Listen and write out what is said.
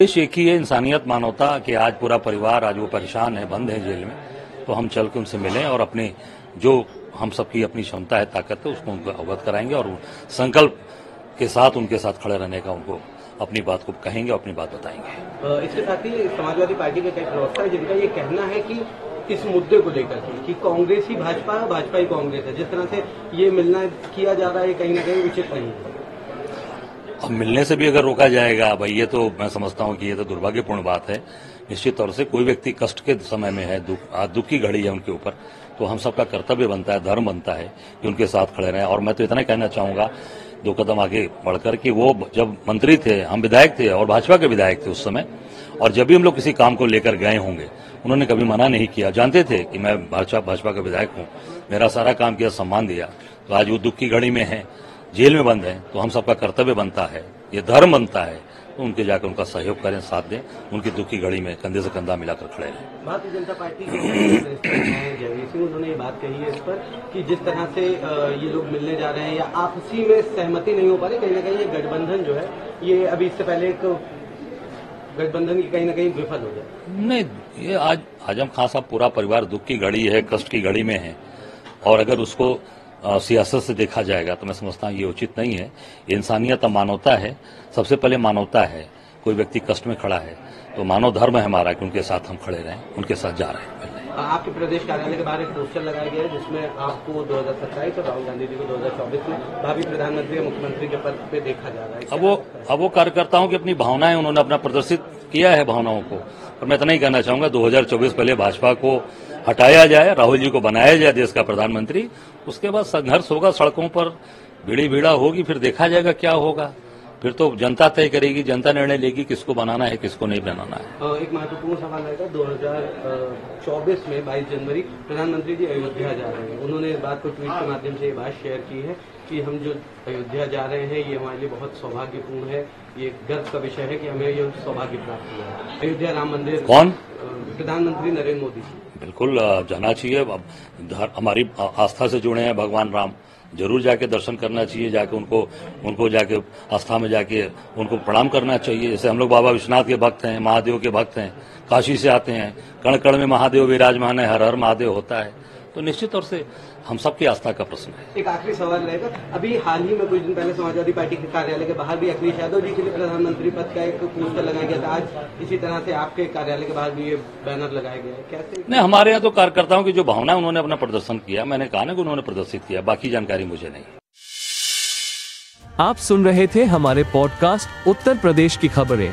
देश एक ही है इंसानियत मानवता कि आज पूरा परिवार आज वो परेशान है, बंद है जेल में तो हम चल के उनसे मिलें और अपने जो हम सबकी अपनी क्षमता है, ताकत है, उसको उनको अवगत कराएँगे और संकल्प के साथ, उनके साथ खड़े रहने का उनको अपनी बात को कहेंगे, अपनी बात बताएँगे। इसके साथ ही समाजवादी पार्टी के कई प्रवक्ता है, जिनका ये कहना है कि इस मुद्दे को लेकर के कांग्रेस ही भाजपा है भाजपा ही कांग्रेस है। जिस तरह से ये मिलना किया जा रहा है कहीं ना कहीं उचित नहीं है। अब मिलने से भी अगर रोका जाएगा भाई ये तो मैं समझता हूँ कि ये तो दुर्भाग्यपूर्ण बात है। निश्चित तौर से कोई व्यक्ति कष्ट के समय में है, दुख दुख की घड़ी है उनके ऊपर तो हम सबका कर्तव्य बनता है, धर्म बनता है कि उनके साथ खड़े रहें। और मैं तो इतना कहना चाहूँगा, दो कदम आगे बढ़कर कि वो जब मंत्री थे, हम विधायक थे और भाजपा के विधायक थे उस समय, और जब भी हम लोग किसी काम को लेकर गए होंगे, उन्होंने कभी मना नहीं किया। जानते थे कि मैं भाजपा भाजपा का विधायक हूँ, मेरा सारा काम किया, सम्मान दिया तो आज वो दुख की घड़ी में है। जेल में बंद है तो हम सबका कर्तव्य बनता है ये धर्म बनता है तो उनके जाकर उनका सहयोग करें साथ दें उनकी दुख की घड़ी में कंधे से कंधा मिलाकर खड़े रहें। भारतीय जनता पार्टी जयवीर सिंह उन्होंने ये बात कही है इस पर कि जिस तरह से ये लोग मिलने जा रहे हैं या आपसी में सहमति नहीं हो पा रही कहीं ना कहीं ये गठबंधन जो है ये अभी इससे पहले एक गठबंधन की कहीं ना कहीं विफल हो जाए। नहीं ये आज आज़म खान साहब पूरा परिवार दुख की घड़ी है कष्ट की घड़ी में है और अगर उसको सियासत से देखा जाएगा तो मैं समझता हूँ ये उचित नहीं है। इंसानियत मानवता है। सबसे पहले मानवता है। कोई व्यक्ति कष्ट में खड़ा है तो मानव धर्म है हमारा कि उनके साथ हम खड़े रहें उनके साथ जा रहे हैं। आपके प्रदेश कार्यालय के बाहर एक पोस्टर लगाया गया है जिसमें आपको 2027 और राहुल गांधी जी को 2024 में भावी प्रधानमंत्री मुख्यमंत्री के पद पे देखा जा रहा है। अब वो अब वो कार्यकर्ताओं की अपनी भावनाएँ उन्होंने अपना प्रदर्शित किया है भावनाओं को और मैं इतना ही कहना चाहूँगा 2024 पहले भाजपा को हटाया जाए राहुल जी को बनाया जाए देश का प्रधानमंत्री उसके बाद संघर्ष होगा सड़कों पर भीड़ी भीड़ा होगी फिर देखा जाएगा क्या होगा। फिर तो जनता तय करेगी जनता निर्णय लेगी किसको बनाना है किसको नहीं बनाना है। एक महत्वपूर्ण सवाल रहेगा 2024 में 22 जनवरी प्रधानमंत्री जी अयोध्या जा रहे हैं। उन्होंने इस बात को ट्वीट के माध्यम से ये बात शेयर की है कि हम जो अयोध्या जा रहे हैं ये हमारे लिए बहुत सौभाग्यपूर्ण है। ये गर्व का विषय है कि हमें ये सौभाग्य प्राप्त हुआ है। अयोध्या राम मंदिर कौन? प्रधानमंत्री नरेंद्र मोदी बिल्कुल जाना चाहिए। हमारी आस्था से जुड़े हैं भगवान राम। ज़रूर जाके दर्शन करना चाहिए, जाके उनको उनको जाके आस्था में जाके उनको प्रणाम करना चाहिए। जैसे हम लोग बाबा विश्वनाथ के भक्त हैं, महादेव के भक्त हैं, काशी से आते हैं। कण कण में महादेव विराजमान है हर हर महादेव होता है। तो निश्चित तौर से हम सबकी आस्था का प्रश्न है। एक आखिरी सवाल रहेगा। अभी हाल ही में कुछ दिन पहले समाजवादी पार्टी के कार्यालय के बाहर भी अखिलेश यादव जी के लिए प्रधानमंत्री पद का एक पोस्टर लगाया गया था। आज इसी तरह से आपके कार्यालय के बाहर भी ये बैनर लगाया गया है। कैसे? नहीं हमारे यहाँ तो कार्यकर्ताओं की जो भावना है उन्होंने अपना प्रदर्शन किया। मैंने कहा ना कि उन्होंने प्रदर्शित किया बाकी जानकारी मुझे नहीं। आप सुन रहे थे हमारे पॉडकास्ट उत्तर प्रदेश की खबरें।